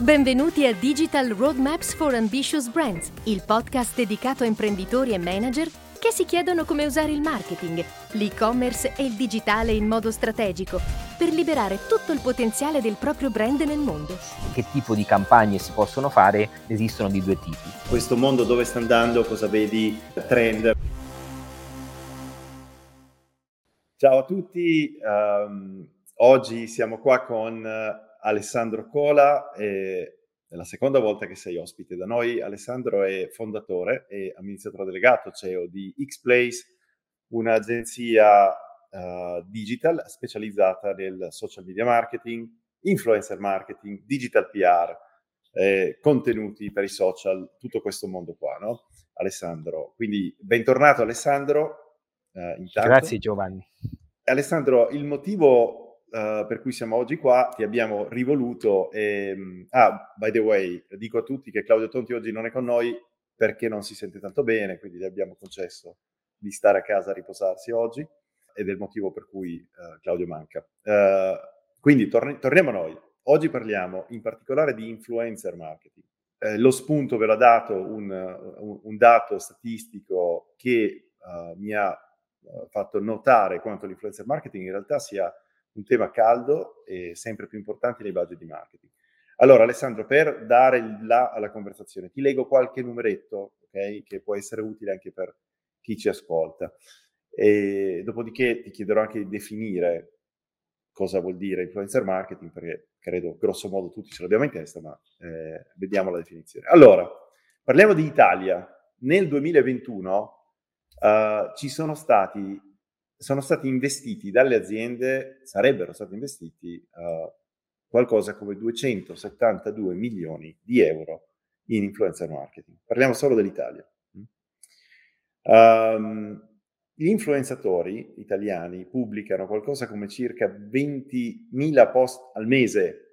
Benvenuti a Digital Roadmaps for Ambitious Brands, il podcast dedicato a imprenditori e manager che si chiedono come usare il marketing, l'e-commerce e il digitale in modo strategico per liberare tutto il potenziale del proprio brand nel mondo. Che tipo di campagne si possono fare? Esistono di due tipi. Questo mondo dove sta andando, cosa vedi? Trend. Ciao a tutti, um, oggi siamo qua con Alessandro Cola. È la seconda volta che sei ospite da noi. Alessandro è fondatore e amministratore delegato CEO di Xplace, un'agenzia uh, digital specializzata nel social media marketing, influencer marketing, digital PR, eh, contenuti per i social, tutto questo mondo qua, no? Alessandro. Quindi bentornato Alessandro. Uh, Grazie Giovanni. Alessandro, il motivo uh, per cui siamo oggi qua, ti abbiamo rivoluto. E, ah, by the way, dico a tutti che Claudio Tonti oggi non è con noi perché non si sente tanto bene, quindi gli abbiamo concesso di stare a casa a riposarsi oggi ed è il motivo per cui uh, Claudio manca. Uh, quindi torni- torniamo a noi. Oggi parliamo in particolare di influencer marketing. Eh, lo spunto ve l'ha dato un, un, un dato statistico che uh, mi ha fatto notare quanto l'influencer marketing in realtà sia un tema caldo e sempre più importante nei budget di marketing. Allora, Alessandro, per dare il là alla conversazione, ti leggo qualche numeretto, ok, che può essere utile anche per chi ci ascolta. E dopodiché ti chiederò anche di definire cosa vuol dire influencer marketing, perché credo grosso modo tutti ce l'abbiamo in testa, ma eh, vediamo la definizione. Allora, parliamo di Italia. Nel 2021 uh, eh, ci sono stati sono stati investiti dalle aziende, sarebbero stati investiti uh, qualcosa come 272 milioni di euro in influencer marketing. Parliamo solo dell'Italia. Um, gli influenzatori italiani pubblicano qualcosa come circa 20.000 post al mese,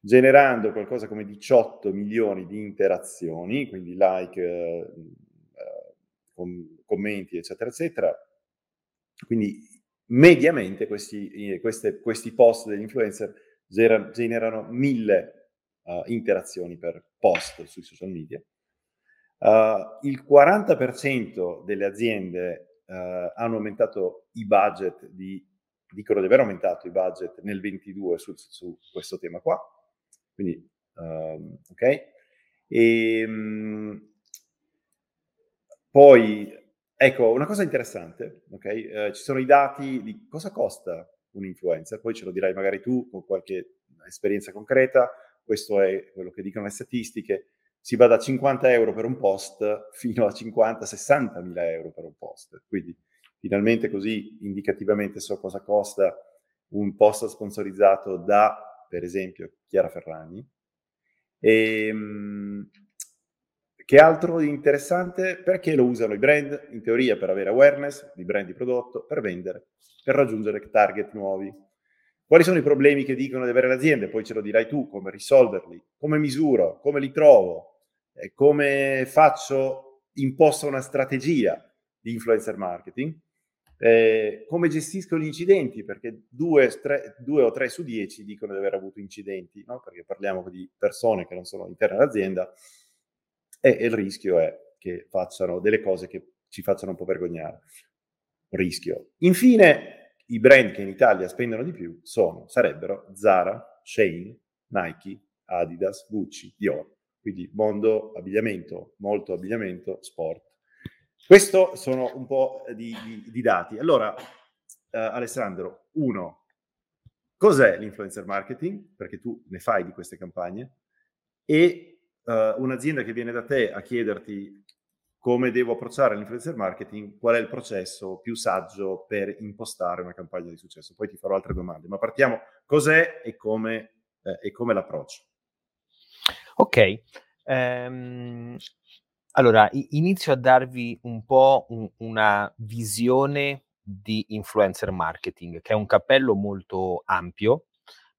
generando qualcosa come 18 milioni di interazioni, quindi like, com- commenti, eccetera, eccetera. Quindi mediamente questi, eh, queste, questi post degli influencer gener- generano mille uh, interazioni per post sui social media. Uh, il 40% delle aziende uh, hanno aumentato i budget di, dicono di aver aumentato i budget nel 22 su, su questo tema qua. Quindi, um, ok. E, um, poi, ecco, una cosa interessante, ok? Eh, ci sono i dati di cosa costa un influencer, poi ce lo dirai magari tu con qualche esperienza concreta, questo è quello che dicono le statistiche, si va da 50 euro per un post fino a 50-60 mila euro per un post, quindi finalmente così indicativamente so cosa costa un post sponsorizzato da, per esempio, Chiara Ferragni. E, ehm, che altro di interessante? Perché lo usano i brand? In teoria per avere awareness di brand di prodotto, per vendere, per raggiungere target nuovi. Quali sono i problemi che dicono di avere le aziende? Poi ce lo dirai tu, come risolverli, come misuro, come li trovo, come faccio, imposto una strategia di influencer marketing, eh, come gestisco gli incidenti, perché due, tre, due, o tre su dieci dicono di aver avuto incidenti, no? perché parliamo di persone che non sono interne all'azienda e, il rischio è che facciano delle cose che ci facciano un po' vergognare. Rischio. Infine, i brand che in Italia spendono di più sono, sarebbero Zara, Shane, Nike, Adidas, Gucci, Dior. Quindi mondo abbigliamento, molto abbigliamento, sport. Questo sono un po' di, di, di dati. Allora, eh, Alessandro, uno, cos'è l'influencer marketing? Perché tu ne fai di queste campagne. E uh, un'azienda che viene da te a chiederti come devo approcciare l'influencer marketing, qual è il processo più saggio per impostare una campagna di successo. Poi ti farò altre domande, ma partiamo cos'è e come, eh, e come l'approccio. Ok, um, allora inizio a darvi un po' un, una visione di influencer marketing, che è un cappello molto ampio,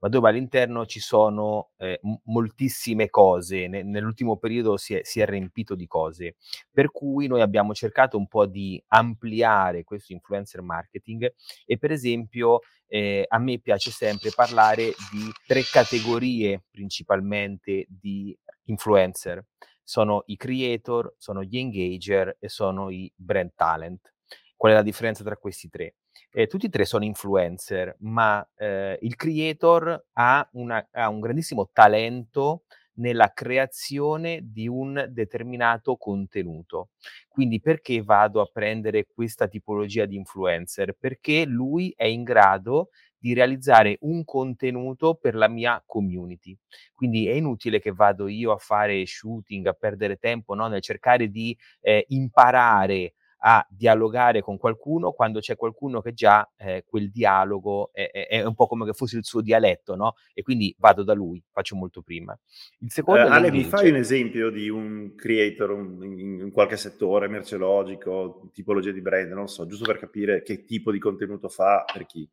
ma dove all'interno ci sono eh, moltissime cose. Ne- nell'ultimo periodo si è, si è, riempito di cose, per cui noi abbiamo cercato un po' di ampliare questo influencer marketing e per esempio eh, a me piace sempre parlare di tre categorie principalmente di influencer. Sono i creator, sono gli engager e sono i brand talent. Qual è la differenza tra questi tre? Eh, tutti e tre sono influencer, ma eh, il creator ha, una, ha un grandissimo talento nella creazione di un determinato contenuto. Quindi perché vado a prendere questa tipologia di influencer? Perché lui è in grado di realizzare un contenuto per la mia community. Quindi è inutile che vado io a fare shooting, a perdere tempo no? nel cercare di eh, imparare a dialogare con qualcuno quando c'è qualcuno che già eh, quel dialogo è, è, è, un po' come che fosse il suo dialetto, no? E quindi vado da lui, faccio molto prima. Il secondo uh, Ale, mi fai un esempio di un creator un, in, in, qualche settore, merceologico, tipologia di brand, non so, giusto per capire che tipo di contenuto fa per chi.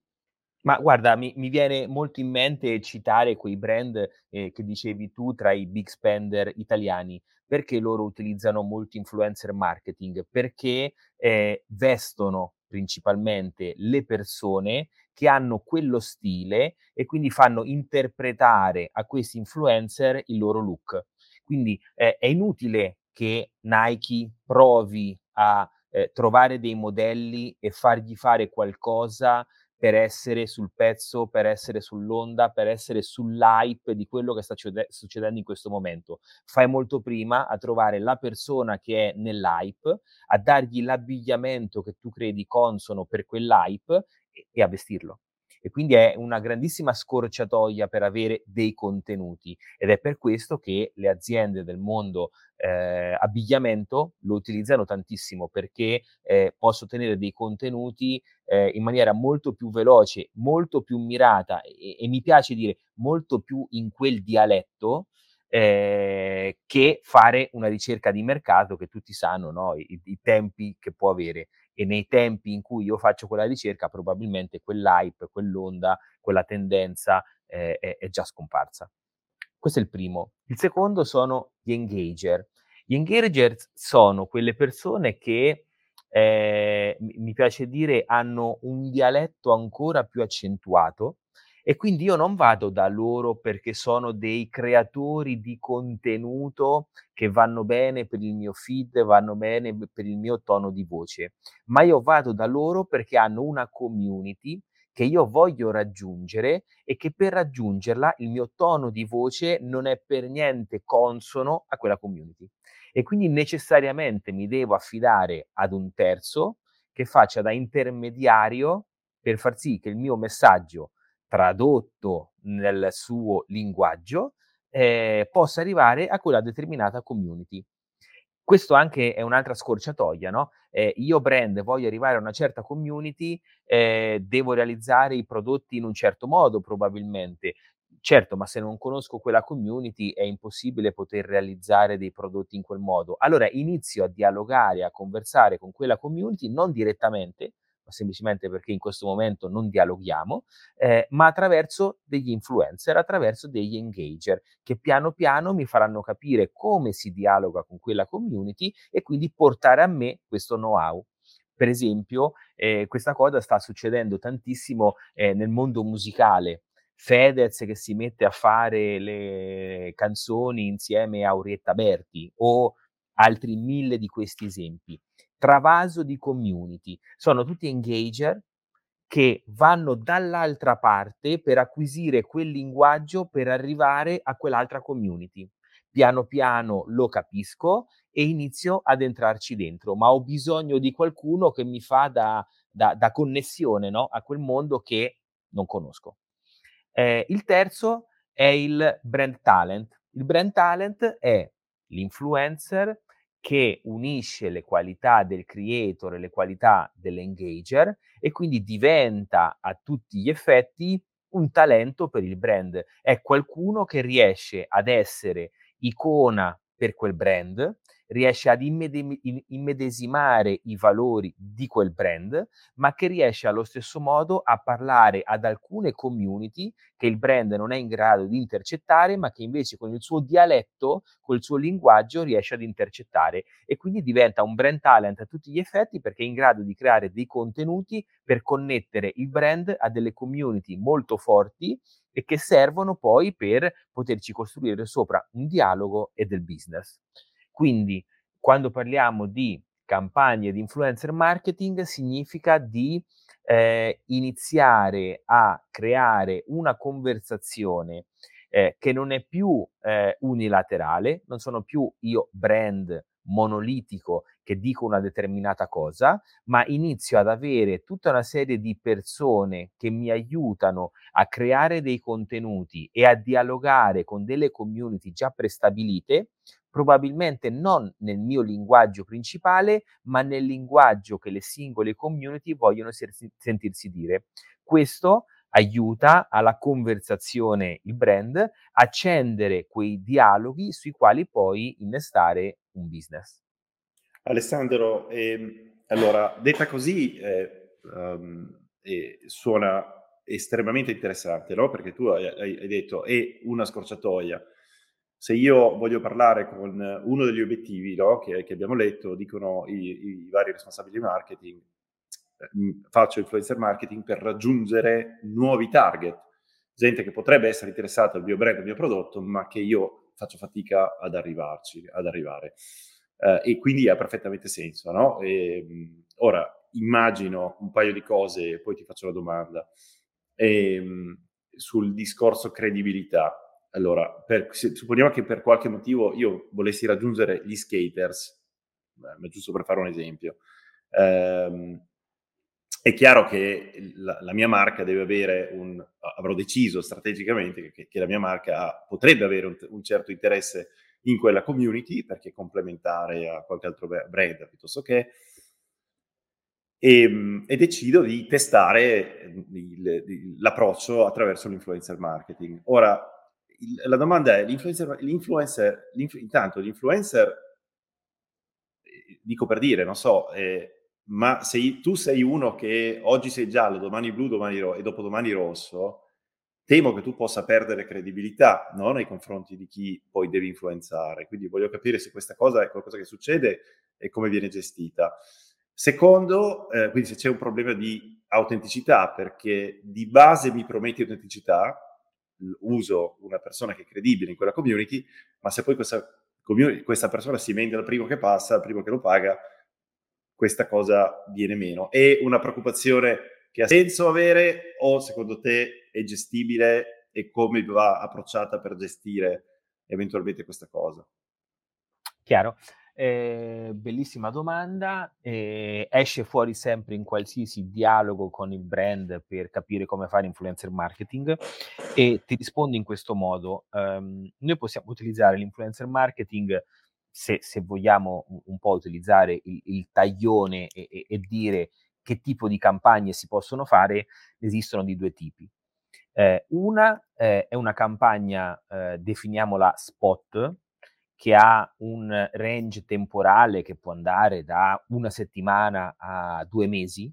Ma guarda, mi, mi, viene molto in mente citare quei brand eh, che dicevi tu tra i big spender italiani. Perché loro utilizzano molti influencer marketing? Perché eh, vestono principalmente le persone che hanno quello stile e quindi fanno interpretare a questi influencer il loro look. Quindi eh, è inutile che Nike provi a eh, trovare dei modelli e fargli fare qualcosa per essere sul pezzo, per essere sull'onda, per essere sull'hype di quello che sta succedendo in questo momento. Fai molto prima a trovare la persona che è nell'hype, a dargli l'abbigliamento che tu credi consono per quell'hype e, a vestirlo e quindi è una grandissima scorciatoia per avere dei contenuti ed è per questo che le aziende del mondo eh, abbigliamento lo utilizzano tantissimo perché eh, posso ottenere dei contenuti eh, in maniera molto più veloce, molto più mirata e, e mi piace dire molto più in quel dialetto eh, che fare una ricerca di mercato che tutti sanno no? I, i, tempi che può avere e nei tempi in cui io faccio quella ricerca probabilmente quell'hype, quell'onda, quella tendenza eh, è, è già scomparsa. Questo è il primo. Il secondo sono gli engager. Gli engager sono quelle persone che, eh, mi piace dire, hanno un dialetto ancora più accentuato e quindi io non vado da loro perché sono dei creatori di contenuto che vanno bene per il mio feed, vanno bene per il mio tono di voce, ma io vado da loro perché hanno una community che io voglio raggiungere e che per raggiungerla il mio tono di voce non è per niente consono a quella community. E quindi necessariamente mi devo affidare ad un terzo che faccia da intermediario per far sì che il mio messaggio tradotto nel suo linguaggio, eh, possa arrivare a quella determinata community. Questo anche è un'altra scorciatoia, no? Eh, io brand voglio arrivare a una certa community, eh, devo realizzare i prodotti in un certo modo probabilmente. Certo, ma se non conosco quella community è impossibile poter realizzare dei prodotti in quel modo. Allora inizio a dialogare, a conversare con quella community non direttamente, semplicemente perché in questo momento non dialoghiamo, eh, ma attraverso degli influencer, attraverso degli engager che piano piano mi faranno capire come si dialoga con quella community e quindi portare a me questo know-how. Per esempio, eh, questa cosa sta succedendo tantissimo eh, nel mondo musicale. Fedez che si mette a fare le canzoni insieme a Aurietta Berti o altri mille di questi esempi travaso di community. Sono tutti engager che vanno dall'altra parte per acquisire quel linguaggio per arrivare a quell'altra community. Piano piano lo capisco e inizio ad entrarci dentro, ma ho bisogno di qualcuno che mi fa da, da, da connessione no? a quel mondo che non conosco. Eh, il terzo è il brand talent. Il brand talent è l'influencer che unisce le qualità del creator e le qualità dell'engager e quindi diventa a tutti gli effetti un talento per il brand. È qualcuno che riesce ad essere icona per quel brand riesce ad immedesimare i valori di quel brand, ma che riesce allo stesso modo a parlare ad alcune community che il brand non è in grado di intercettare, ma che invece con il suo dialetto, col suo linguaggio riesce ad intercettare e quindi diventa un brand talent a tutti gli effetti perché è in grado di creare dei contenuti per connettere il brand a delle community molto forti e che servono poi per poterci costruire sopra un dialogo e del business. Quindi, quando parliamo di campagne di influencer marketing, significa di eh, iniziare a creare una conversazione eh, che non è più eh, unilaterale, non sono più io brand monolitico che dico una determinata cosa, ma inizio ad avere tutta una serie di persone che mi aiutano a creare dei contenuti e a dialogare con delle community già prestabilite, probabilmente non nel mio linguaggio principale, ma nel linguaggio che le singole community vogliono sentirsi dire. Questo aiuta alla conversazione il brand, accendere quei dialoghi sui quali poi innestare un business. Alessandro, eh, allora, detta così eh, um, eh, suona estremamente interessante, no? Perché tu hai, hai detto è una scorciatoia. Se io voglio parlare con uno degli obiettivi no? che, che, abbiamo letto, dicono i, i vari responsabili di marketing, eh, faccio influencer marketing per raggiungere nuovi target, gente che potrebbe essere interessata al mio brand, al mio prodotto, ma che io faccio fatica ad arrivarci, ad arrivare. Uh, e quindi ha perfettamente senso, no? E, ehm, ora, immagino un paio di cose poi ti faccio la domanda. E, ehm, sul discorso credibilità. Allora, per, supponiamo che per qualche motivo io volessi raggiungere gli skaters, ma giusto per fare un esempio, ehm, è chiaro che la, la, mia marca deve avere un, avrò deciso strategicamente che, che la mia marca potrebbe avere un, un, certo interesse in quella community perché è complementare a qualche altro brand piuttosto che e, ehm, e decido di testare il, il, l'approccio attraverso l'influencer marketing. Ora, il, la domanda è, l'influencer, l'influencer l'inf, intanto l'influencer, eh, dico per dire, non so, eh, ma se tu sei uno che oggi sei giallo, domani blu, domani ro- e dopodomani rosso, temo che tu possa perdere credibilità no? nei confronti di chi poi devi influenzare. Quindi voglio capire se questa cosa è qualcosa che succede e come viene gestita. Secondo, eh, quindi se c'è un problema di autenticità, perché di base mi prometti autenticità, uso una persona che è credibile in quella community, ma se poi questa, questa persona si vende al primo che passa, al primo che lo paga, questa cosa viene meno. È una preoccupazione che ha senso avere o secondo te è gestibile e come va approcciata per gestire eventualmente questa cosa? Chiaro. Eh, bellissima domanda. Eh, esce fuori sempre in qualsiasi dialogo con il brand per capire come fare influencer marketing e ti rispondo in questo modo. Um, noi possiamo utilizzare l'influencer marketing se, se vogliamo un, po' utilizzare il, il taglione e, e, e, dire che tipo di campagne si possono fare, esistono di due tipi. Eh, una è una campagna, eh, definiamola spot, che ha un range temporale che può andare da una settimana a due mesi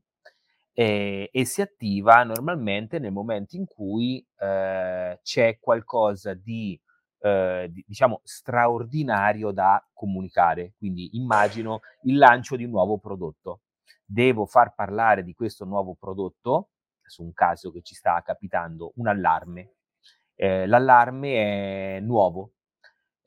eh, e si attiva normalmente nel momento in cui eh, c'è qualcosa di eh, diciamo straordinario da comunicare. Quindi immagino il lancio di un nuovo prodotto. Devo far parlare di questo nuovo prodotto, su un caso che ci sta capitando, un allarme. Eh, l'allarme è nuovo.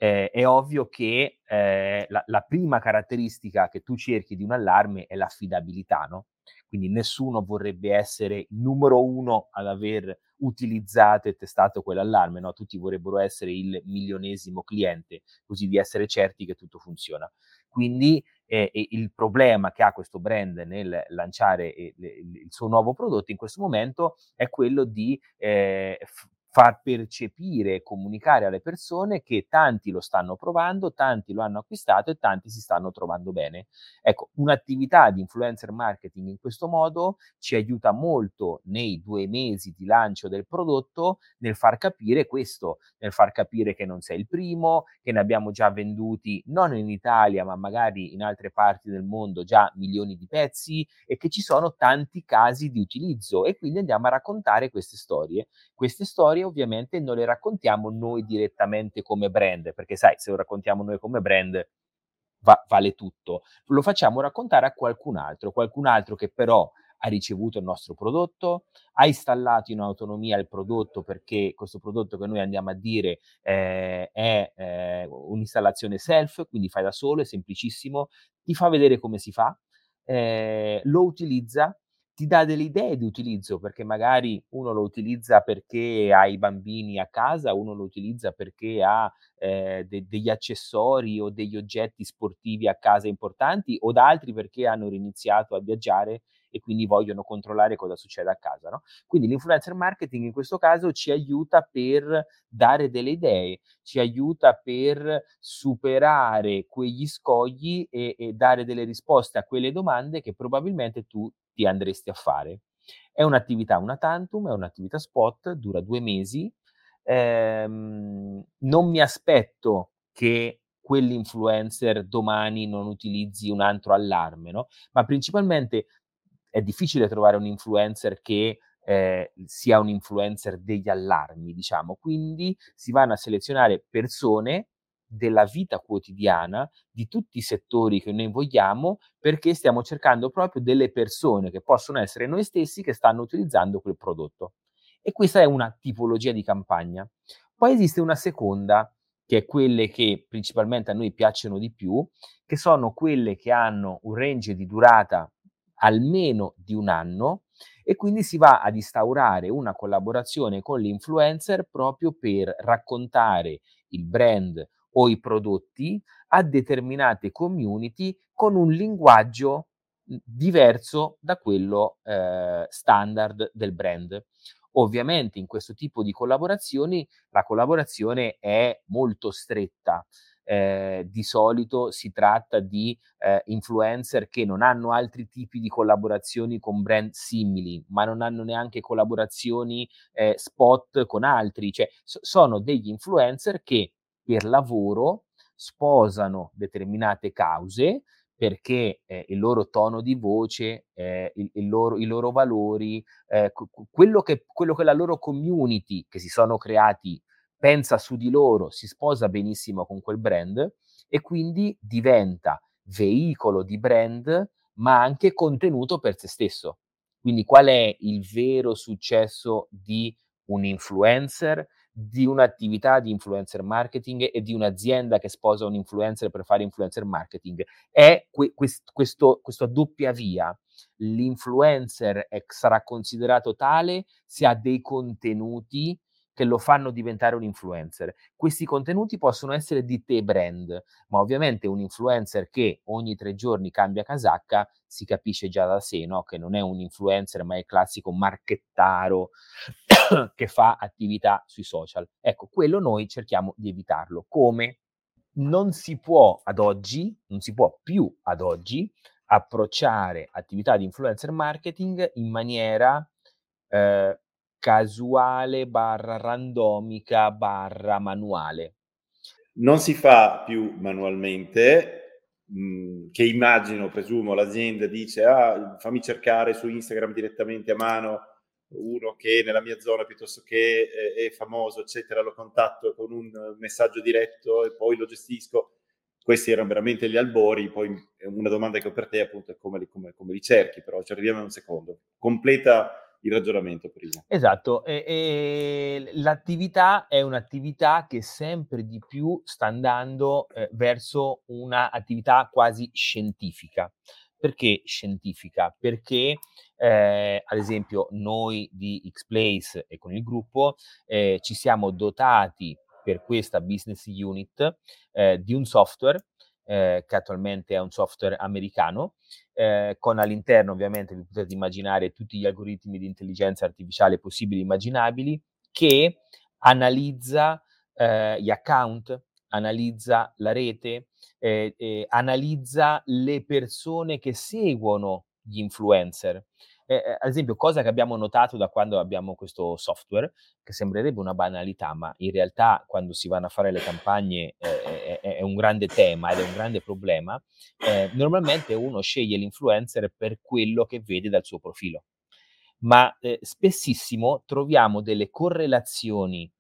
Eh, è ovvio che eh, la, la, prima caratteristica che tu cerchi di un allarme è l'affidabilità, no? Quindi nessuno vorrebbe essere il numero uno ad aver utilizzato e testato quell'allarme, no? tutti vorrebbero essere il milionesimo cliente, così di essere certi che tutto funziona. Quindi eh, il problema che ha questo brand nel lanciare eh, il suo nuovo prodotto in questo momento è quello di eh, f- far percepire e comunicare alle persone che tanti lo stanno provando, tanti lo hanno acquistato e tanti si stanno trovando bene. Ecco, un'attività di influencer marketing in questo modo ci aiuta molto nei due mesi di lancio del prodotto nel far capire questo, nel far capire che non sei il primo, che ne abbiamo già venduti non in Italia ma magari in altre parti del mondo già milioni di pezzi e che ci sono tanti casi di utilizzo e quindi andiamo a raccontare queste storie. Queste storie storie ovviamente non le raccontiamo noi direttamente come brand, perché sai, se lo raccontiamo noi come brand va, vale tutto. Lo facciamo raccontare a qualcun altro, qualcun altro che però ha ricevuto il nostro prodotto, ha installato in autonomia il prodotto perché questo prodotto che noi andiamo a dire eh, è eh, un'installazione self, quindi fai da solo, è semplicissimo, ti fa vedere come si fa, eh, lo utilizza ti dà delle idee di utilizzo, perché magari uno lo utilizza perché ha i bambini a casa, uno lo utilizza perché ha eh, de- degli accessori o degli oggetti sportivi a casa importanti, o da altri perché hanno iniziato a viaggiare e quindi vogliono controllare cosa succede a casa. No? Quindi l'influencer marketing in questo caso ci aiuta per dare delle idee, ci aiuta per superare quegli scogli e, e dare delle risposte a quelle domande che probabilmente tu ti andresti a fare. È un'attività una tantum, è un'attività spot, dura due mesi. Ehm, non mi aspetto che quell'influencer domani non utilizzi un altro allarme, no? Ma principalmente è difficile trovare un influencer che eh, sia un influencer degli allarmi, diciamo. Quindi si vanno a selezionare persone della vita quotidiana di tutti i settori che noi vogliamo perché stiamo cercando proprio delle persone che possono essere noi stessi che stanno utilizzando quel prodotto. E questa è una tipologia di campagna. Poi esiste una seconda, che è quelle che principalmente a noi piacciono di più, che sono quelle che hanno un range di durata almeno di un anno e quindi si va ad instaurare una collaborazione con l'influencer proprio per raccontare il brand o i prodotti a determinate community con un linguaggio mhmm, diverso da quello eh, standard del brand. Ovviamente in questo tipo di collaborazioni la collaborazione è molto stretta. Eh, di solito si tratta di eh, influencer che non hanno altri tipi di collaborazioni con brand simili, ma non hanno neanche collaborazioni eh, spot con altri, cioè so- sono degli influencer che per lavoro sposano determinate cause perché eh, il loro tono di voce, eh, il, il loro, i loro valori, eh, quello, che, quello che la loro community che si sono creati pensa su di loro, si sposa benissimo con quel brand e quindi diventa veicolo di brand ma anche contenuto per se stesso. Quindi qual è il vero successo di un influencer? Di un'attività di influencer marketing e di un'azienda che sposa un influencer per fare influencer marketing. È que- quest- questo, questa doppia via. L'influencer è, sarà considerato tale se ha dei contenuti che lo fanno diventare un influencer. Questi contenuti possono essere di te brand, ma ovviamente un influencer che ogni tre giorni cambia casacca si capisce già da sé no? che non è un influencer, ma è il classico marchettaro che fa attività sui social. Ecco, quello noi cerchiamo di evitarlo. Come? Non si può ad oggi, non si può più ad oggi approcciare attività di influencer marketing in maniera eh, casuale barra randomica barra manuale. Non si fa più manualmente, mhmm, che immagino, presumo, l'azienda dice ah, fammi cercare su Instagram direttamente a mano uno che nella mia zona piuttosto che è, è famoso, eccetera, lo contatto con un messaggio diretto e poi lo gestisco. Questi erano veramente gli albori, poi una domanda che ho per te appunto è come come, come li cerchi, però ci arriviamo in un secondo. Completa il ragionamento prima. Esatto, e, e l'attività è un'attività che sempre di più sta andando eh, verso un'attività quasi scientifica. Perché scientifica? Perché eh, ad esempio noi di Xplace e con il gruppo eh, ci siamo dotati per questa business unit eh, di un software eh, che attualmente è un software americano, eh, con all'interno ovviamente vi potete immaginare tutti gli algoritmi di intelligenza artificiale possibili e immaginabili che analizza eh, gli account, analizza la rete, eh, analizza le persone che seguono gli influencer. Eh, eh, ad esempio, cosa che abbiamo notato da quando abbiamo questo software, che sembrerebbe una banalità, ma in realtà quando si vanno a fare le campagne eh, è, è, un grande tema ed è un grande problema, eh, normalmente uno sceglie l'influencer per quello che vede dal suo profilo. Ma eh, spessissimo troviamo delle correlazioni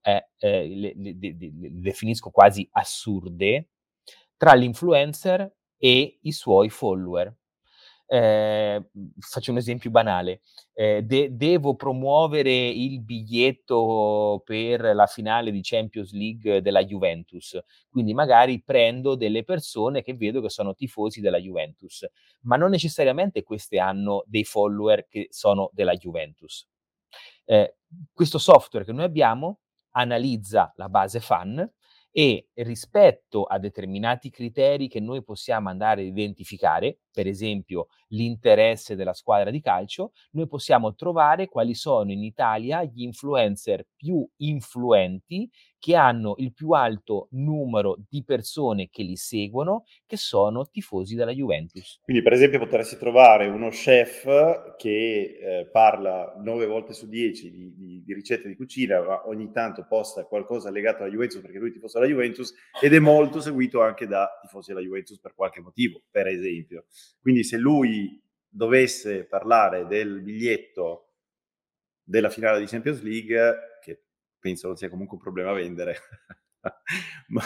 eh, eh, le, le, le, le, definisco quasi assurde, tra l'influencer e i suoi follower. Eh, faccio un esempio banale, eh, de- devo promuovere il biglietto per la finale di Champions League della Juventus, quindi magari prendo delle persone che vedo che sono tifosi della Juventus, ma non necessariamente queste hanno dei follower che sono della Juventus. Eh, questo software che noi abbiamo analizza la base fan e rispetto a determinati criteri che noi possiamo andare ad identificare, per esempio l'interesse della squadra di calcio, noi possiamo trovare quali sono in Italia gli influencer più influenti che hanno il più alto numero di persone che li seguono, che sono tifosi della Juventus. Quindi, per esempio, potresti trovare uno chef che eh, parla nove volte su dieci di, di, di, ricette di cucina, ma ogni tanto posta qualcosa legato alla Juventus perché lui è tifoso della Juventus ed è molto seguito anche da tifosi della Juventus per qualche motivo, per esempio. Quindi, se lui dovesse parlare del biglietto della finale di Champions League, penso non sia comunque un problema vendere, ma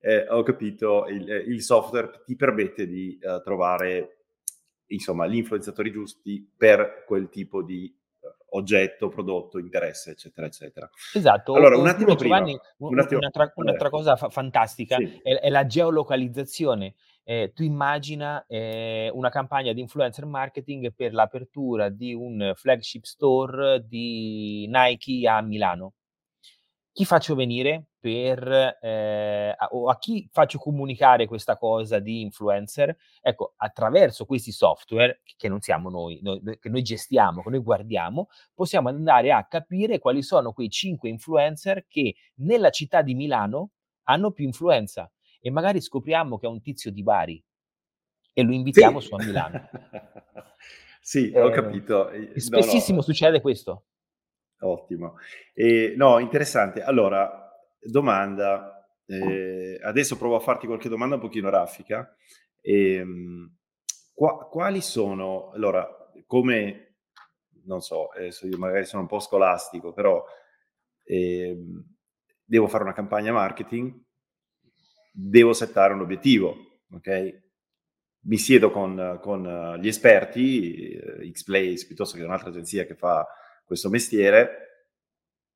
eh, ho capito, il, il, software ti permette di uh, trovare insomma gli influenzatori giusti per quel tipo di uh, oggetto, prodotto, interesse, eccetera, eccetera. Esatto. Allora, un attimo Giovanni, prima, un attimo, un'altra, un'altra cosa fa- fantastica sì. è, è, la geolocalizzazione. Eh, tu immagina eh, una campagna di influencer marketing per l'apertura di un flagship store di Nike a Milano chi faccio venire per, eh, o a chi faccio comunicare questa cosa di influencer? Ecco, attraverso questi software, che non siamo noi, noi, che noi gestiamo, che noi guardiamo, possiamo andare a capire quali sono quei cinque influencer che nella città di Milano hanno più influenza e magari scopriamo che è un tizio di Bari e lo invitiamo sì. su a Milano. sì, eh, ho capito. Spessissimo no, no. succede questo. Ottimo. E, no, interessante. Allora, domanda. Eh, adesso provo a farti qualche domanda un pochino raffica. Eh, qua, quali sono, allora, come, non so, adesso io magari sono un po' scolastico, però eh, devo fare una campagna marketing, devo settare un obiettivo, ok? Mi siedo con, con gli esperti, eh, Xplace piuttosto che un'altra agenzia che fa questo mestiere,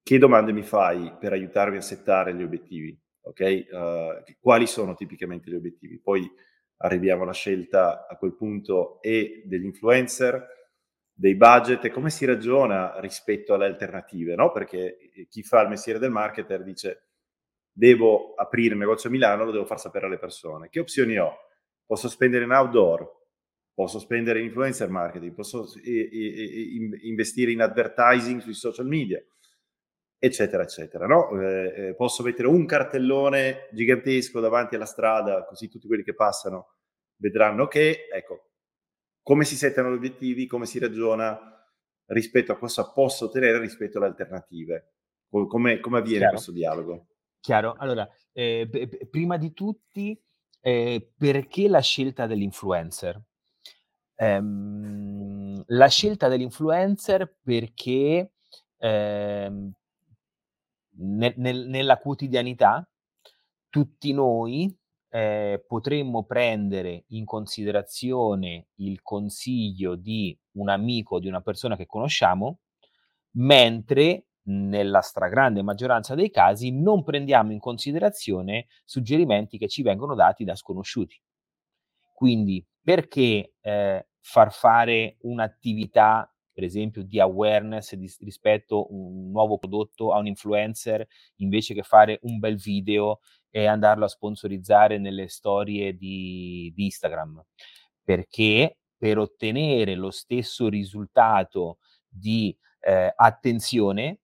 che domande mi fai per aiutarmi a settare gli obiettivi? Ok? Uh, quali sono tipicamente gli obiettivi? Poi arriviamo alla scelta a quel punto e degli influencer, dei budget e come si ragiona rispetto alle alternative, no? Perché chi fa il mestiere del marketer dice devo aprire un negozio a Milano, lo devo far sapere alle persone. Che opzioni ho? Posso spendere in outdoor, posso spendere in influencer marketing, posso e, e, investire in advertising sui social media, eccetera, eccetera. No? Eh, eh, posso mettere un cartellone gigantesco davanti alla strada, così tutti quelli che passano vedranno che, ecco, come si settano gli obiettivi, come si ragiona rispetto a cosa posso ottenere rispetto alle alternative. Come, come avviene Chiaro. questo dialogo? Chiaro. Allora, eh, p- prima di tutti, eh, perché la scelta dell'influencer? Ehm, la scelta dell'influencer perché ehm, ne, nel, nella quotidianità tutti noi eh, potremmo prendere in considerazione il consiglio di un amico, di una persona che conosciamo, mentre nella stragrande maggioranza dei casi non prendiamo in considerazione suggerimenti che ci vengono dati da sconosciuti. Quindi perché eh, far fare un'attività, per esempio, di awareness di, rispetto a un nuovo prodotto a un influencer, invece che fare un bel video e andarlo a sponsorizzare nelle storie di, di Instagram? Perché per ottenere lo stesso risultato di eh, attenzione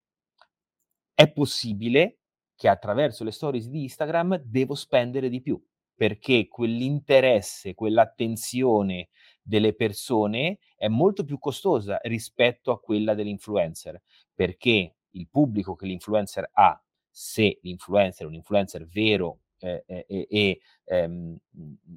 è possibile che attraverso le stories di Instagram devo spendere di più, perché quell'interesse, quell'attenzione delle persone è molto più costosa rispetto a quella dell'influencer, perché il pubblico che l'influencer ha, se l'influencer è un influencer vero eh, eh, ehm,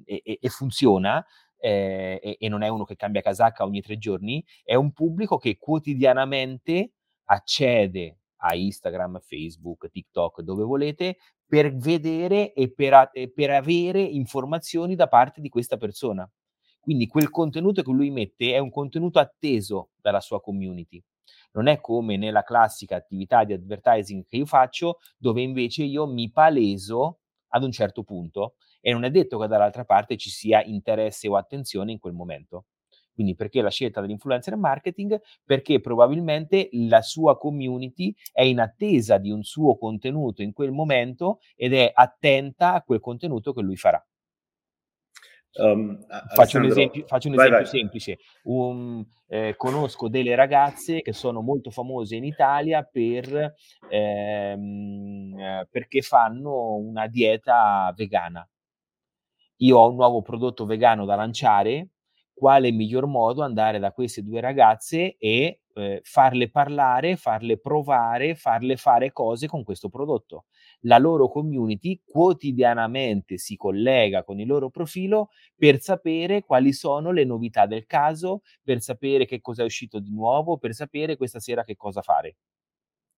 e, e, funziona, eh, e, non è uno che cambia casacca ogni tre giorni, è un pubblico che quotidianamente accede a Instagram, Facebook, TikTok, dove volete, per vedere e per, e per avere informazioni da parte di questa persona. Quindi quel contenuto che lui mette è un contenuto atteso dalla sua community. Non è come nella classica attività di advertising che io faccio, dove invece io mi paleso ad un certo punto e non è detto che dall'altra parte ci sia interesse o attenzione in quel momento. Quindi perché la scelta dell'influencer marketing? Perché probabilmente la sua community è in attesa di un suo contenuto in quel momento ed è attenta a quel contenuto che lui farà. Um, faccio un esempio, faccio un vai, esempio vai. semplice. Un, eh, conosco delle ragazze che sono molto famose in Italia per, ehm, eh, perché fanno una dieta vegana. Io ho un nuovo prodotto vegano da lanciare quale miglior modo andare da queste due ragazze e eh, farle parlare, farle provare, farle fare cose con questo prodotto. La loro community quotidianamente si collega con il loro profilo per sapere quali sono le novità del caso, per sapere che cosa è uscito di nuovo, per sapere questa sera che cosa fare.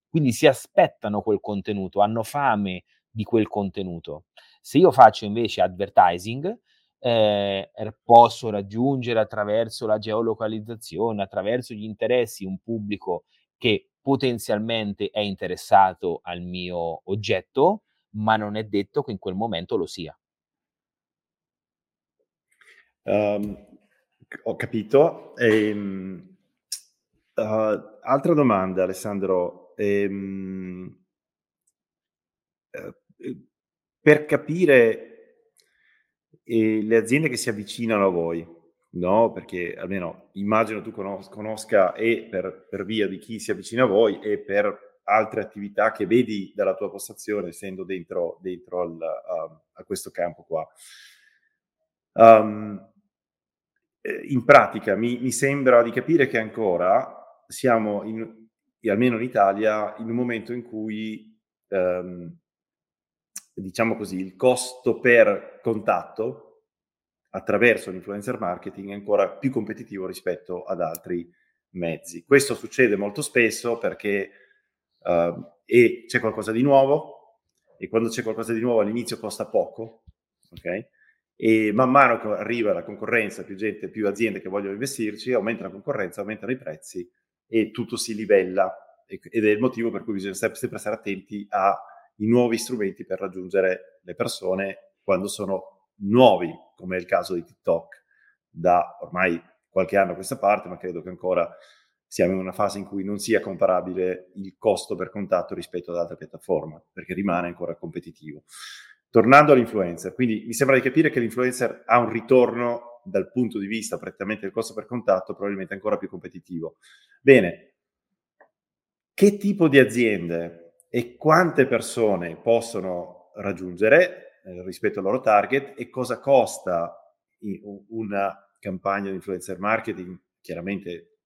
Quindi si aspettano quel contenuto, hanno fame di quel contenuto. Se io faccio invece advertising, eh, posso raggiungere attraverso la geolocalizzazione, attraverso gli interessi, un pubblico che potenzialmente è interessato al mio oggetto, ma non è detto che in quel momento lo sia. Um, ho capito. Ehm, uh, altra domanda, Alessandro. Ehm, uh, per capire e le aziende che si avvicinano a voi, no? Perché almeno immagino tu conos- conosca e per, per, via di chi si avvicina a voi e per altre attività che vedi dalla tua postazione, essendo dentro, dentro al, a, a, questo campo qua. Um, in pratica mi, mi, sembra di capire che ancora siamo, in, almeno in Italia, in un momento in cui um, diciamo così, il costo per contatto attraverso l'influencer marketing è ancora più competitivo rispetto ad altri mezzi. Questo succede molto spesso perché uh, c'è qualcosa di nuovo e quando c'è qualcosa di nuovo all'inizio costa poco, ok? E man mano che arriva la concorrenza, più gente, più aziende che vogliono investirci, aumenta la concorrenza, aumentano i prezzi e tutto si livella ed è il motivo per cui bisogna sempre, sempre stare attenti a i nuovi strumenti per raggiungere le persone quando sono nuovi, come è il caso di TikTok, da ormai qualche anno a questa parte, ma credo che ancora siamo in una fase in cui non sia comparabile il costo per contatto rispetto ad altre piattaforme, perché rimane ancora competitivo. Tornando all'influencer, quindi mi sembra di capire che l'influencer ha un ritorno dal punto di vista prettamente del costo per contatto probabilmente ancora più competitivo. Bene, che tipo di aziende e quante persone possono raggiungere eh, rispetto al loro target e cosa costa una campagna di influencer marketing. Chiaramente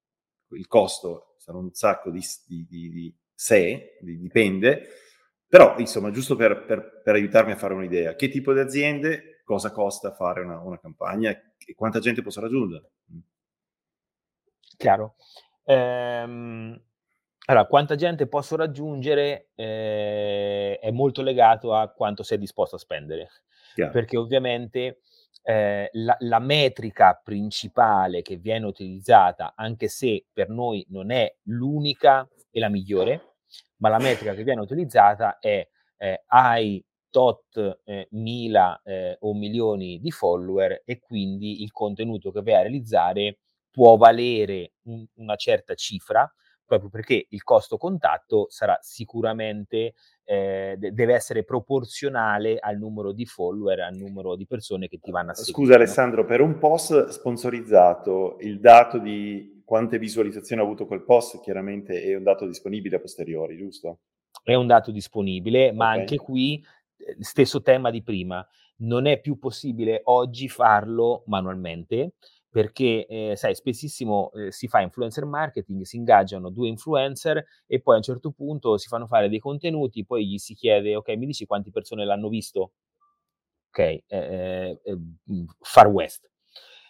il costo sarà un sacco di, di, di, di sé, dipende, però insomma giusto per, per, per, aiutarmi a fare un'idea, che tipo di aziende, cosa costa fare una, una campagna e quanta gente posso raggiungere? Chiaro. Ehm, allora, quanta gente posso raggiungere eh, è molto legato a quanto sei disposto a spendere, Chiaro. perché ovviamente eh, la, la, metrica principale che viene utilizzata, anche se per noi non è l'unica e la migliore, ma la metrica che viene utilizzata è eh, hai tot eh, mila eh, o milioni di follower e quindi il contenuto che vai a realizzare può valere un, una certa cifra proprio perché il costo contatto sarà sicuramente, eh, deve essere proporzionale al numero di follower, al numero di persone che ti vanno a seguire. Scusa Alessandro, per un post sponsorizzato, il dato di quante visualizzazioni ha avuto quel post chiaramente è un dato disponibile a posteriori, giusto? è un dato disponibile, ma okay. anche qui eh, stesso tema di prima, non è più possibile oggi farlo manualmente perché, eh, sai, spessissimo eh, si fa influencer marketing, si ingaggiano due influencer e poi a un certo punto si fanno fare dei contenuti, poi gli si chiede, ok, mi dici quante persone l'hanno visto? Ok, eh, eh, eh Far West.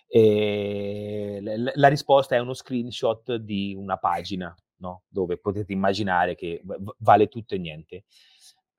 E la, la risposta è uno screenshot di una pagina, no? dove potete immaginare che vale tutto e niente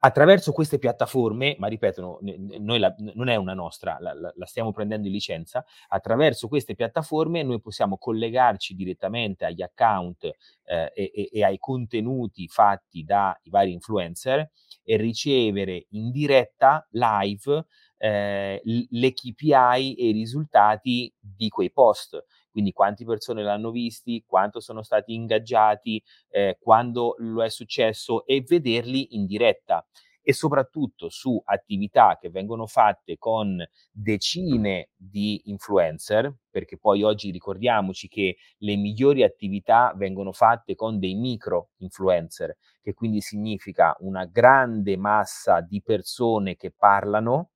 attraverso queste piattaforme, ma ripeto, noi la, non è una nostra, la, la, stiamo prendendo in licenza, attraverso queste piattaforme noi possiamo collegarci direttamente agli account eh, e, e, ai contenuti fatti dai vari influencer e ricevere in diretta live eh, le KPI e i risultati di quei post quindi quante persone l'hanno visti, quanto sono stati ingaggiati, eh, quando lo è successo e vederli in diretta. E soprattutto su attività che vengono fatte con decine di influencer, perché poi oggi ricordiamoci che le migliori attività vengono fatte con dei micro influencer, che quindi significa una grande massa di persone che parlano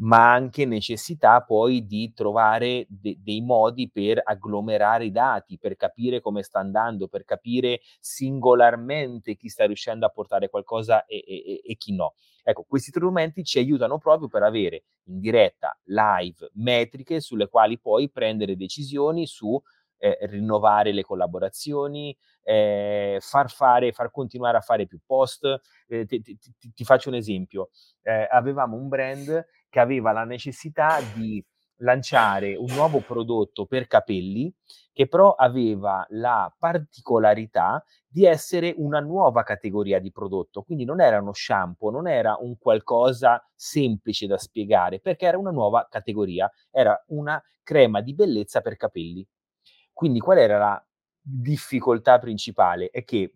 ma anche necessità poi di trovare de- dei modi per agglomerare i dati, per capire come sta andando, per capire singolarmente chi sta riuscendo a portare qualcosa e, e, e chi no. Ecco, questi strumenti ci aiutano proprio per avere in diretta, live, metriche sulle quali poi prendere decisioni su eh, rinnovare le collaborazioni, eh, far fare, far continuare a fare più post. Eh, ti, ti, ti, faccio un esempio. Eh, avevamo un brand che aveva la necessità di lanciare un nuovo prodotto per capelli che però aveva la particolarità di essere una nuova categoria di prodotto, quindi non era uno shampoo, non era un qualcosa semplice da spiegare, perché era una nuova categoria, era una crema di bellezza per capelli. Quindi qual era la difficoltà principale? È che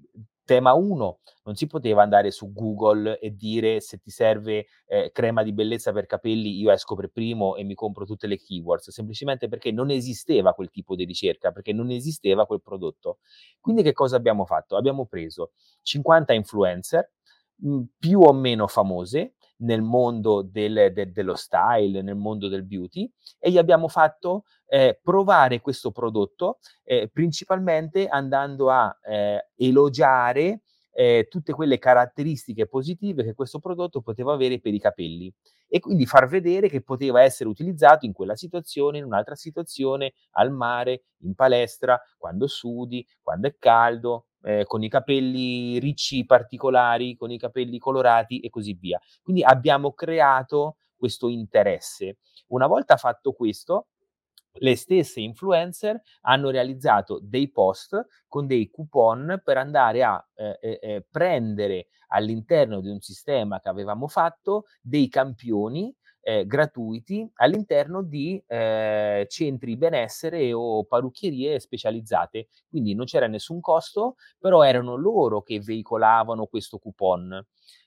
tema 1 non si poteva andare su Google e dire se ti serve eh, crema di bellezza per capelli, io esco per primo e mi compro tutte le keywords, semplicemente perché non esisteva quel tipo di ricerca, perché non esisteva quel prodotto. Quindi che cosa abbiamo fatto? Abbiamo preso 50 influencer mh, più o meno famose nel mondo del, de, dello style, nel mondo del beauty e gli abbiamo fatto eh, provare questo prodotto eh, principalmente andando a eh, elogiare eh, tutte quelle caratteristiche positive che questo prodotto poteva avere per i capelli e quindi far vedere che poteva essere utilizzato in quella situazione, in un'altra situazione, al mare, in palestra, quando sudi, quando è caldo, eh, con i capelli ricci particolari, con i capelli colorati e così via. Quindi abbiamo creato questo interesse. Una volta fatto questo, le stesse influencer hanno realizzato dei post con dei coupon per andare a eh, eh, eh prendere all'interno di un sistema che avevamo fatto dei campioni eh, gratuiti all'interno di eh, centri benessere o parrucchierie specializzate. Quindi non c'era nessun costo, però erano loro che veicolavano questo coupon.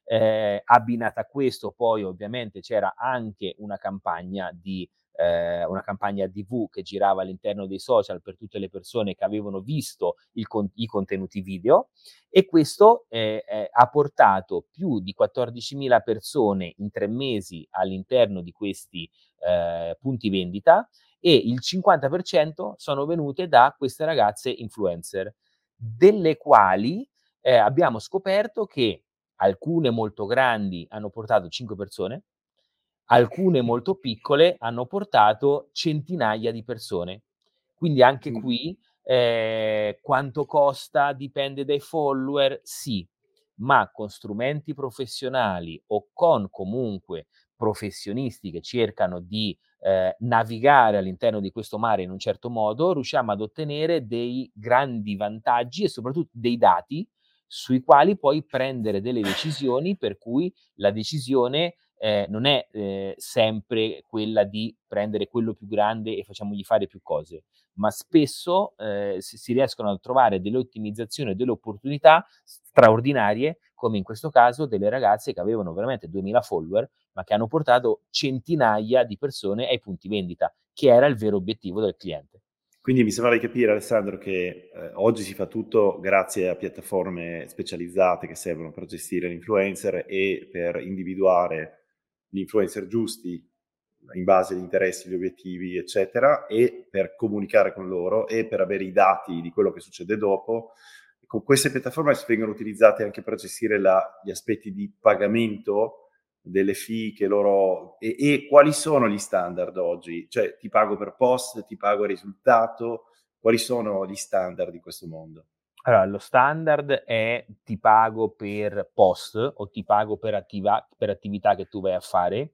Eh, abbinata a questo, poi ovviamente c'era anche una campagna di eh, una campagna TV che girava all'interno dei social per tutte le persone che avevano visto il, i contenuti video e questo eh, eh, ha portato più di 14.000 persone in tre mesi all'interno di questi eh, punti vendita e il 50% sono venute da queste ragazze influencer, delle quali eh, abbiamo scoperto che alcune molto grandi hanno portato 5 persone, alcune molto piccole hanno portato centinaia di persone. Quindi anche qui eh, quanto costa dipende dai follower, sì, ma con strumenti professionali o con comunque professionisti che cercano di eh, navigare all'interno di questo mare in un certo modo, riusciamo ad ottenere dei grandi vantaggi e soprattutto dei dati sui quali poi prendere delle decisioni per cui la decisione eh, non è eh, sempre quella di prendere quello più grande e facciamogli fare più cose, ma spesso eh, si, riescono a trovare delle ottimizzazioni e delle opportunità straordinarie, come in questo caso delle ragazze che avevano veramente 2000 follower, ma che hanno portato centinaia di persone ai punti vendita, che era il vero obiettivo del cliente. Quindi mi sembra di capire, Alessandro, che eh, oggi si fa tutto grazie a piattaforme specializzate che servono per gestire l'influencer e per individuare gli influencer giusti in base agli interessi, agli obiettivi, eccetera, e per comunicare con loro e per avere i dati di quello che succede dopo. Con queste piattaforme vengono utilizzate anche per gestire la, gli aspetti di pagamento delle fee che loro... E, e, quali sono gli standard oggi? Cioè ti pago per post, ti pago il risultato? Quali sono gli standard di questo mondo? Allora, lo standard è ti pago per post o ti pago per, attiva- per attività che tu vai a fare.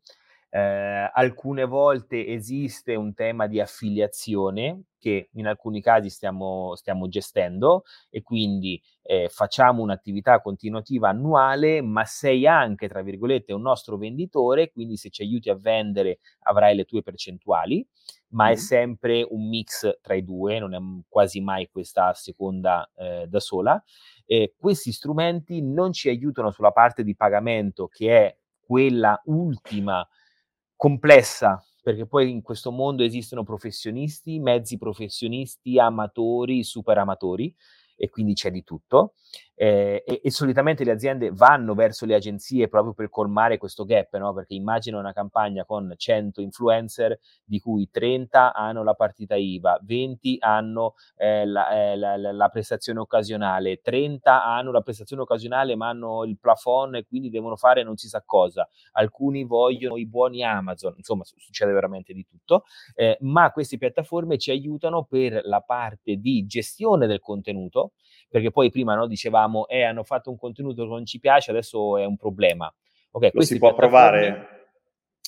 Eh, alcune volte esiste un tema di affiliazione che in alcuni casi stiamo, stiamo gestendo e quindi eh, facciamo un'attività continuativa annuale, ma sei anche, tra virgolette, un nostro venditore, quindi se ci aiuti a vendere avrai le tue percentuali, ma mm. è sempre un mix tra i due, non è quasi mai questa seconda eh, da sola. questi strumenti non ci aiutano sulla parte di pagamento che è quella ultima complessa, perché poi in questo mondo esistono professionisti, mezzi professionisti, amatori, super amatori e quindi c'è di tutto. Eh, e, e, solitamente le aziende vanno verso le agenzie proprio per colmare questo gap, no? perché immagino una campagna con 100 influencer di cui 30 hanno la partita IVA, 20 hanno eh, la, eh, la, la, prestazione occasionale, 30 hanno la prestazione occasionale ma hanno il plafond e quindi devono fare non si sa cosa, alcuni vogliono i buoni Amazon, insomma succede veramente di tutto, eh, ma queste piattaforme ci aiutano per la parte di gestione del contenuto, perché poi prima no, dicevamo, eh, hanno fatto un contenuto che non ci piace, adesso è un problema. Okay, lo si può provare,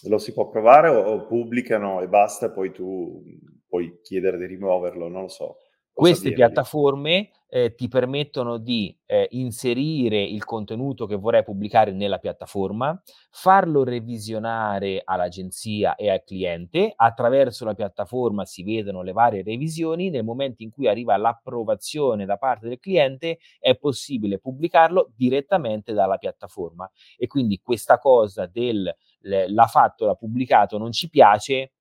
lo si può provare o, o, pubblicano e basta, poi tu puoi chiedere di rimuoverlo, non lo so. Queste piattaforme eh, ti permettono di eh, inserire il contenuto che vorrai pubblicare nella piattaforma, farlo revisionare all'agenzia e al cliente, attraverso la piattaforma si vedono le varie revisioni, nel momento in cui arriva l'approvazione da parte del cliente è possibile pubblicarlo direttamente dalla piattaforma. E quindi questa cosa del l'ha fatto, l'ha pubblicato, non ci piace,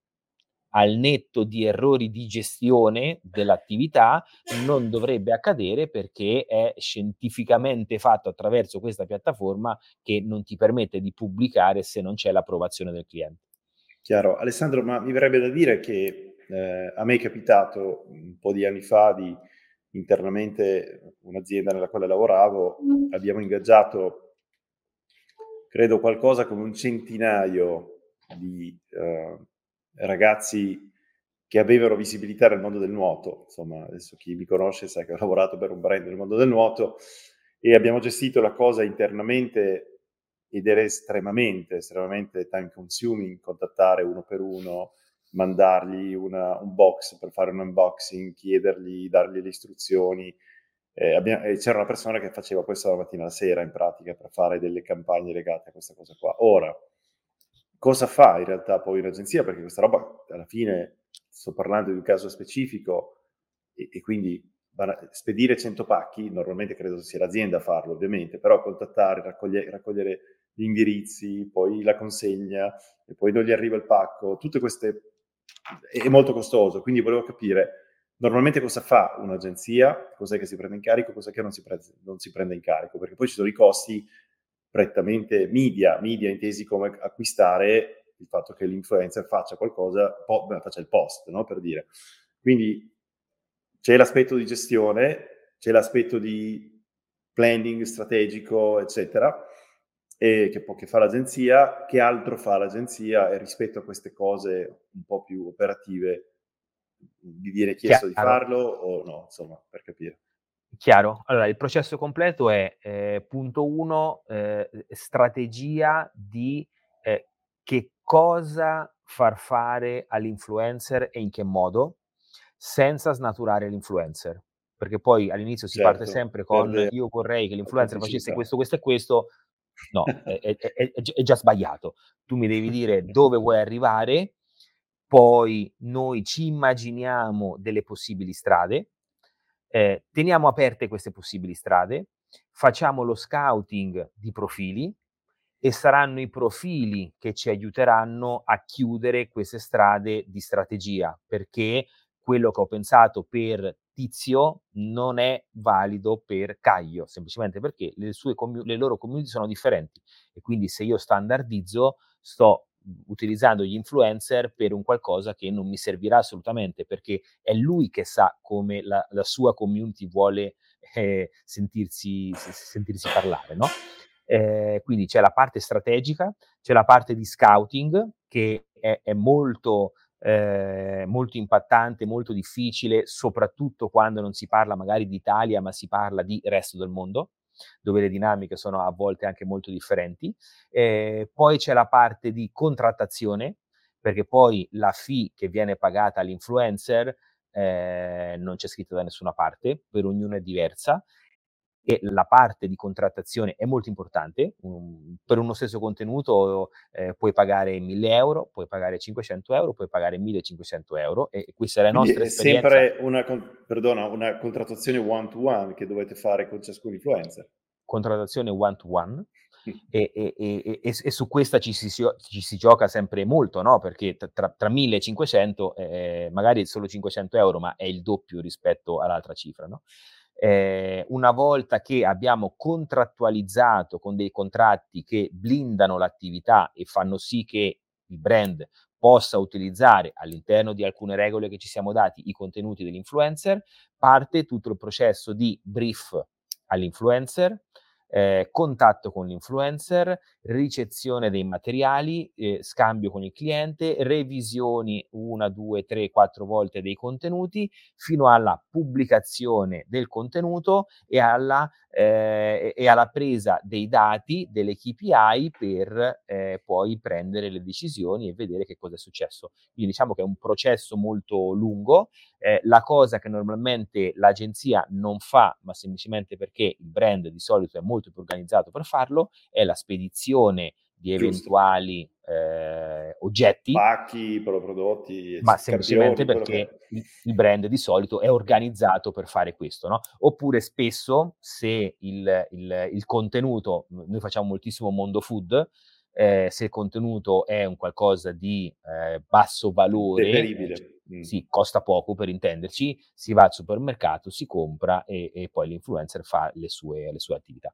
al netto di errori di gestione dell'attività non dovrebbe accadere perché è scientificamente fatto attraverso questa piattaforma che non ti permette di pubblicare se non c'è l'approvazione del cliente. Chiaro. Alessandro, ma mi verrebbe da dire che eh, a me è capitato un po' di anni fa di internamente un'azienda nella quale lavoravo, mm. abbiamo ingaggiato, credo, qualcosa come un centinaio di... Uh, ragazzi che avevano visibilità nel mondo del nuoto, insomma adesso chi mi conosce sa che ho lavorato per un brand nel mondo del nuoto e abbiamo gestito la cosa internamente ed era estremamente, estremamente time consuming contattare uno per uno, mandargli una, un box per fare un unboxing, chiedergli, dargli le istruzioni. Eh, abbiamo, c'era una persona che faceva questo la mattina alla sera in pratica per fare delle campagne legate a questa cosa qua. Ora, cosa fa in realtà poi un'agenzia, perché questa roba alla fine sto parlando di un caso specifico e, e quindi spedire 100 pacchi, normalmente credo sia l'azienda a farlo ovviamente, però contattare, raccogliere, raccogliere gli indirizzi, poi la consegna e poi non gli arriva il pacco, tutte queste è molto costoso, quindi volevo capire normalmente cosa fa un'agenzia, cos'è che si prende in carico, cos'è che non si, prende, non si prende in carico, perché poi ci sono i costi prettamente media, media intesi come acquistare il fatto che l'influencer faccia qualcosa, po- faccia il post, no? per dire. Quindi c'è l'aspetto di gestione, c'è l'aspetto di planning strategico, eccetera, e che, che fa l'agenzia, che altro fa l'agenzia e rispetto a queste cose un po' più operative vi viene chiesto Chiaro. di farlo o no, insomma, per capire. Chiaro. Allora, il processo completo è, eh, punto uno, eh, strategia di eh, che cosa far fare all'influencer e in che modo, senza snaturare l'influencer. Perché poi all'inizio si certo, parte sempre con io vorrei che l'influencer facesse questo, questo e questo. No, è, è, è, è già sbagliato. Tu mi devi dire dove vuoi arrivare, poi noi ci immaginiamo delle possibili strade, eh, teniamo aperte queste possibili strade, facciamo lo scouting di profili e saranno i profili che ci aiuteranno a chiudere queste strade di strategia, perché quello che ho pensato per Tizio non è valido per Caio, semplicemente perché le, sue le loro community sono differenti e quindi se io standardizzo sto utilizzando gli influencer per un qualcosa che non mi servirà assolutamente perché è lui che sa come la, la sua community vuole eh, sentirsi, sentirsi, parlare, no? Eh, quindi c'è la parte strategica, c'è la parte di scouting che è, è molto, eh, molto impattante, molto difficile, soprattutto quando non si parla magari di Italia, ma si parla di resto del mondo dove le dinamiche sono a volte anche molto differenti. Eh, poi c'è la parte di contrattazione, perché poi la fee che viene pagata all'influencer eh, non c'è scritta da nessuna parte, per ognuno è diversa e la parte di contrattazione è molto importante. Um, per uno stesso contenuto eh, puoi pagare 1000 euro, puoi pagare 500 euro, puoi pagare 1500 euro e questa è la nostra Quindi esperienza. È sempre una, perdona, una contrattazione one-to-one che dovete fare con ciascun influencer. Contrattazione one-to-one. E, e, e, e, su questa ci si, ci si, gioca sempre molto, no? perché tra, tra 1500 eh, magari è solo 500 euro, ma è il doppio rispetto all'altra cifra. No? Eh, una volta che abbiamo contrattualizzato con dei contratti che blindano l'attività e fanno sì che il brand possa utilizzare all'interno di alcune regole che ci siamo dati i contenuti dell'influencer, parte tutto il processo di brief all'influencer, eh, contatto con l'influencer, ricezione dei materiali, eh, scambio con il cliente, revisioni una, due, tre, quattro volte dei contenuti, fino alla pubblicazione del contenuto e alla, eh, e alla presa dei dati, delle KPI per eh, poi prendere le decisioni e vedere che cosa è successo. Quindi diciamo che è un processo molto lungo, eh, la cosa che normalmente l'agenzia non fa, ma semplicemente perché il brand di solito è molto più organizzato per farlo, è la spedizione di eventuali eh, oggetti. Pacchi, prodotti. Ma semplicemente perché che... il brand di solito è organizzato per fare questo, no? Oppure spesso se il, il, il contenuto, noi facciamo moltissimo mondo food, eh, se il contenuto è un qualcosa di eh, basso valore, eh, mm. sì, costa poco per intenderci, si va al supermercato, si compra e, e poi l'influencer fa le sue, le sue attività.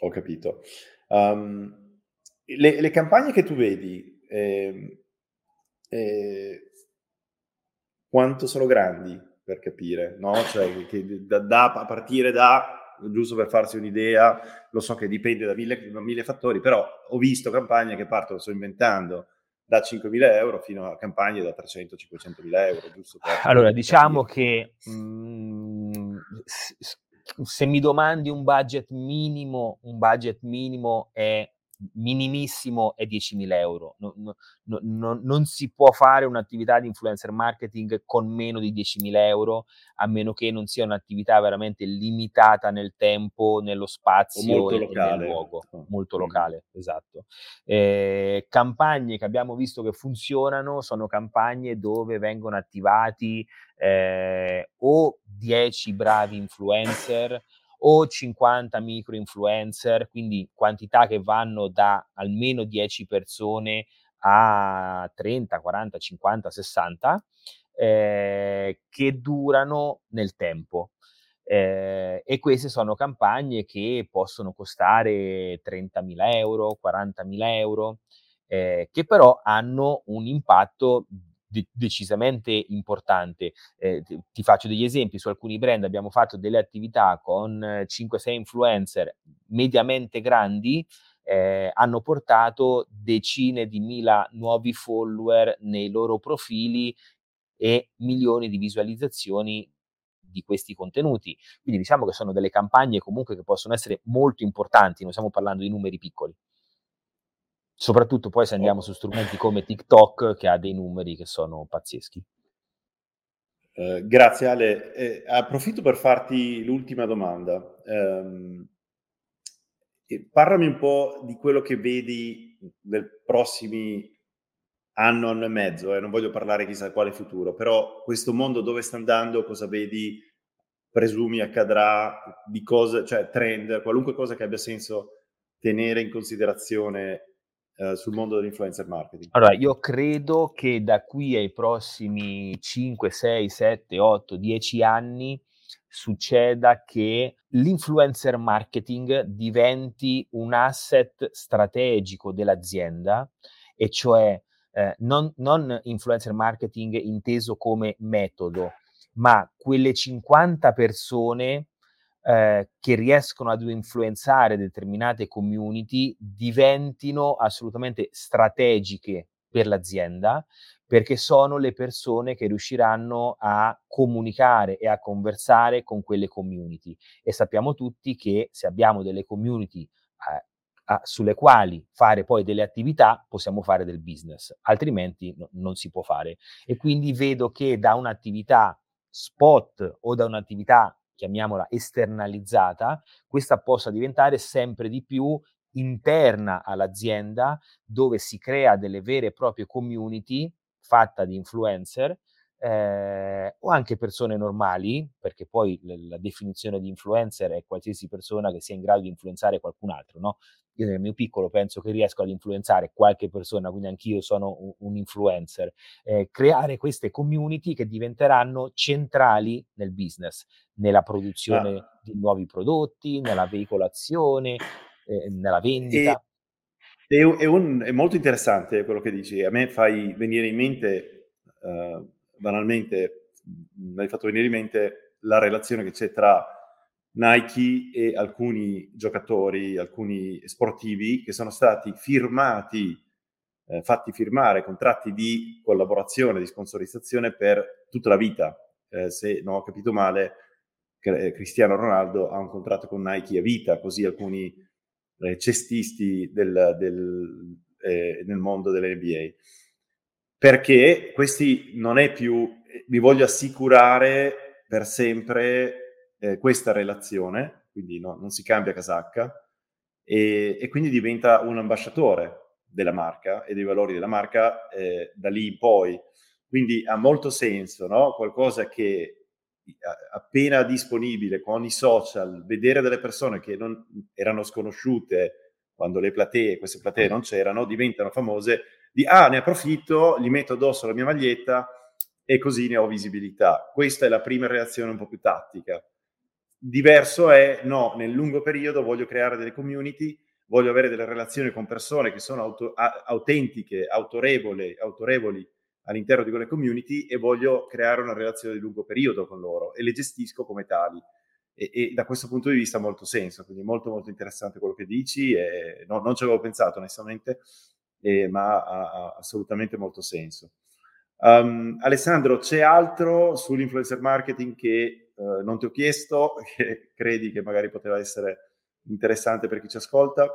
Ho capito. Um, le, le, campagne che tu vedi, eh, eh, quanto sono grandi per capire, no? Cioè, che da, da, a partire da giusto per farsi un'idea, lo so che dipende da mille, da mille fattori, però ho visto campagne che partono, sto inventando, da 5.000 euro fino a campagne da 300-500.000 euro. Giusto per allora, diciamo che mh, mm, se mi domandi un budget minimo, un budget minimo è minimissimo è 10.000 euro. No, no, no, non si può fare un'attività di influencer marketing con meno di 10.000 euro, a meno che non sia un'attività veramente limitata nel tempo, nello spazio e, e, nel luogo. Molto locale, esatto. Eh, campagne che abbiamo visto che funzionano sono campagne dove vengono attivati eh, o 10 bravi influencer o 50 micro influencer, quindi quantità che vanno da almeno 10 persone a 30, 40, 50, 60, eh, che durano nel tempo. Eh, e queste sono campagne che possono costare 30.000 euro, 40.000 euro, eh, che però hanno un impatto de- decisamente importante. Eh, ti, faccio degli esempi, su alcuni brand abbiamo fatto delle attività con 5-6 influencer mediamente grandi, eh, hanno portato decine di mila nuovi follower nei loro profili e milioni di visualizzazioni di questi contenuti. Quindi diciamo che sono delle campagne comunque che possono essere molto importanti, non stiamo parlando di numeri piccoli. Soprattutto poi se andiamo su strumenti come TikTok che ha dei numeri che sono pazzeschi. Eh, grazie Ale. Eh, approfitto per farti l'ultima domanda. Eh, parlami un po' di quello che vedi nei prossimi anno, anno e mezzo. Eh. Non voglio parlare chissà quale futuro, però questo mondo dove sta andando, cosa vedi, presumi accadrà, di cose, cioè trend, qualunque cosa che abbia senso tenere in considerazione eh, sul mondo dell'influencer marketing? Allora, io credo che da qui ai prossimi 5, 6, 7, 8, 10 anni succeda che l'influencer marketing diventi un asset strategico dell'azienda e cioè eh, non, non influencer marketing inteso come metodo, ma quelle 50 persone eh, che riescono ad influenzare determinate community diventino assolutamente strategiche per l'azienda perché sono le persone che riusciranno a comunicare e a conversare con quelle community e sappiamo tutti che se abbiamo delle community eh, a, sulle quali fare poi delle attività possiamo fare del business, altrimenti no, non si può fare. E quindi vedo che da un'attività spot o da un'attività, chiamiamola esternalizzata, questa possa diventare sempre di più interna all'azienda dove si crea delle vere e proprie community fatta di influencer eh, o anche persone normali, perché poi la definizione di influencer è qualsiasi persona che sia in grado di influenzare qualcun altro, no? Io nel mio piccolo penso che riesco ad influenzare qualche persona, quindi anch'io sono un, un influencer. Eh, creare queste community che diventeranno centrali nel business, nella produzione ah. di nuovi prodotti, nella veicolazione, eh, nella vendita. È, è, un, è, molto interessante quello che dici. A me fai venire in mente, uh, banalmente, mi hai fatto venire in mente la relazione che c'è tra Nike e alcuni giocatori, alcuni sportivi che sono stati firmati, eh, fatti firmare contratti di collaborazione, di sponsorizzazione per tutta la vita. Eh, se non ho capito male, Cristiano Ronaldo ha un contratto con Nike a vita, così alcuni eh, cestisti del, del, eh, nel mondo dell'NBA. Perché questi non è più, vi voglio assicurare per sempre eh, questa relazione, quindi no, non si cambia casacca, e, e, quindi diventa un ambasciatore della marca e dei valori della marca eh, da lì in poi. Quindi ha molto senso, no? qualcosa che appena disponibile con i social, vedere delle persone che non erano sconosciute quando le platee, queste platee non c'erano, diventano famose, di ah, ne approfitto, gli metto addosso la mia maglietta e così ne ho visibilità. Questa è la prima reazione un po' più tattica. Diverso è, no, nel lungo periodo voglio creare delle community, voglio avere delle relazioni con persone che sono auto, autentiche, autorevoli, autorevoli all'interno di quelle community e voglio creare una relazione di lungo periodo con loro e le gestisco come tali. E, e da questo punto di vista ha molto senso, quindi molto molto interessante quello che dici, e no, non ci avevo pensato onestamente, eh, ma ha, ha, assolutamente molto senso. Um, Alessandro, c'è altro sull'influencer marketing che eh, non ti ho chiesto, che credi che magari poteva essere interessante per chi ci ascolta,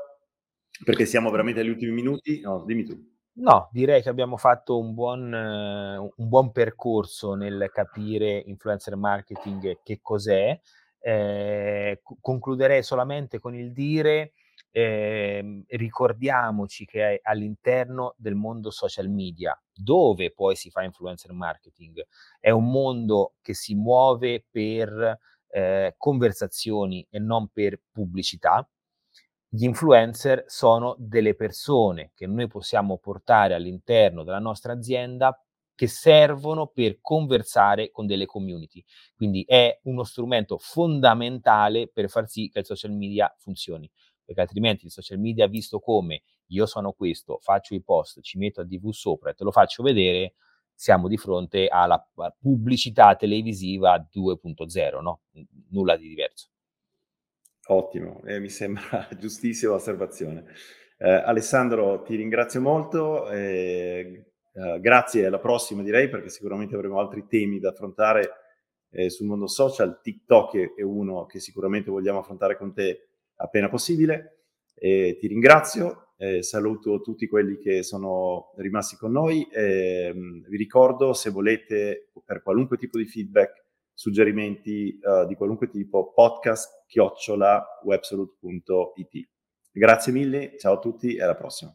perché siamo veramente agli ultimi minuti. No, dimmi tu. No, direi che abbiamo fatto un buon, un buon percorso nel capire influencer marketing che cos'è. Eh, concluderei solamente con il dire eh, ricordiamoci che all'interno del mondo social media, dove poi si fa influencer marketing, è un mondo che si muove per eh, conversazioni e non per pubblicità. Gli influencer sono delle persone che noi possiamo portare all'interno della nostra azienda che servono per conversare con delle community. Quindi è uno strumento fondamentale per far sì che il social media funzioni perché altrimenti il social media visto come io sono questo, faccio i post, ci metto a DV sopra e te lo faccio vedere, siamo di fronte alla pubblicità televisiva 2.0, no? Nulla di diverso. Ottimo, eh, mi sembra giustissima osservazione. Eh, Alessandro, ti ringrazio molto, eh, grazie alla prossima direi perché sicuramente avremo altri temi da affrontare eh, sul mondo social. TikTok è uno che sicuramente vogliamo affrontare con te appena possibile. E ti ringrazio, eh, saluto tutti quelli che sono rimasti con noi. Eh, vi ricordo se volete per qualunque tipo di feedback, suggerimenti di qualunque tipo, podcast chiocciola websalute.it. Grazie mille, ciao a tutti e alla prossima.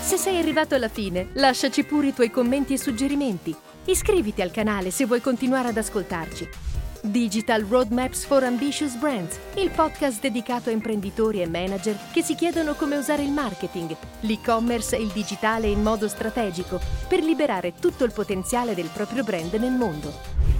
Se sei arrivato alla fine, lasciaci pure i tuoi commenti e suggerimenti. Iscriviti al canale se vuoi continuare ad ascoltarci. Digital Roadmaps for Ambitious Brands, il podcast dedicato a imprenditori e manager che si chiedono come usare il marketing, l'e-commerce e il digitale in modo strategico per liberare tutto il potenziale del proprio brand nel mondo.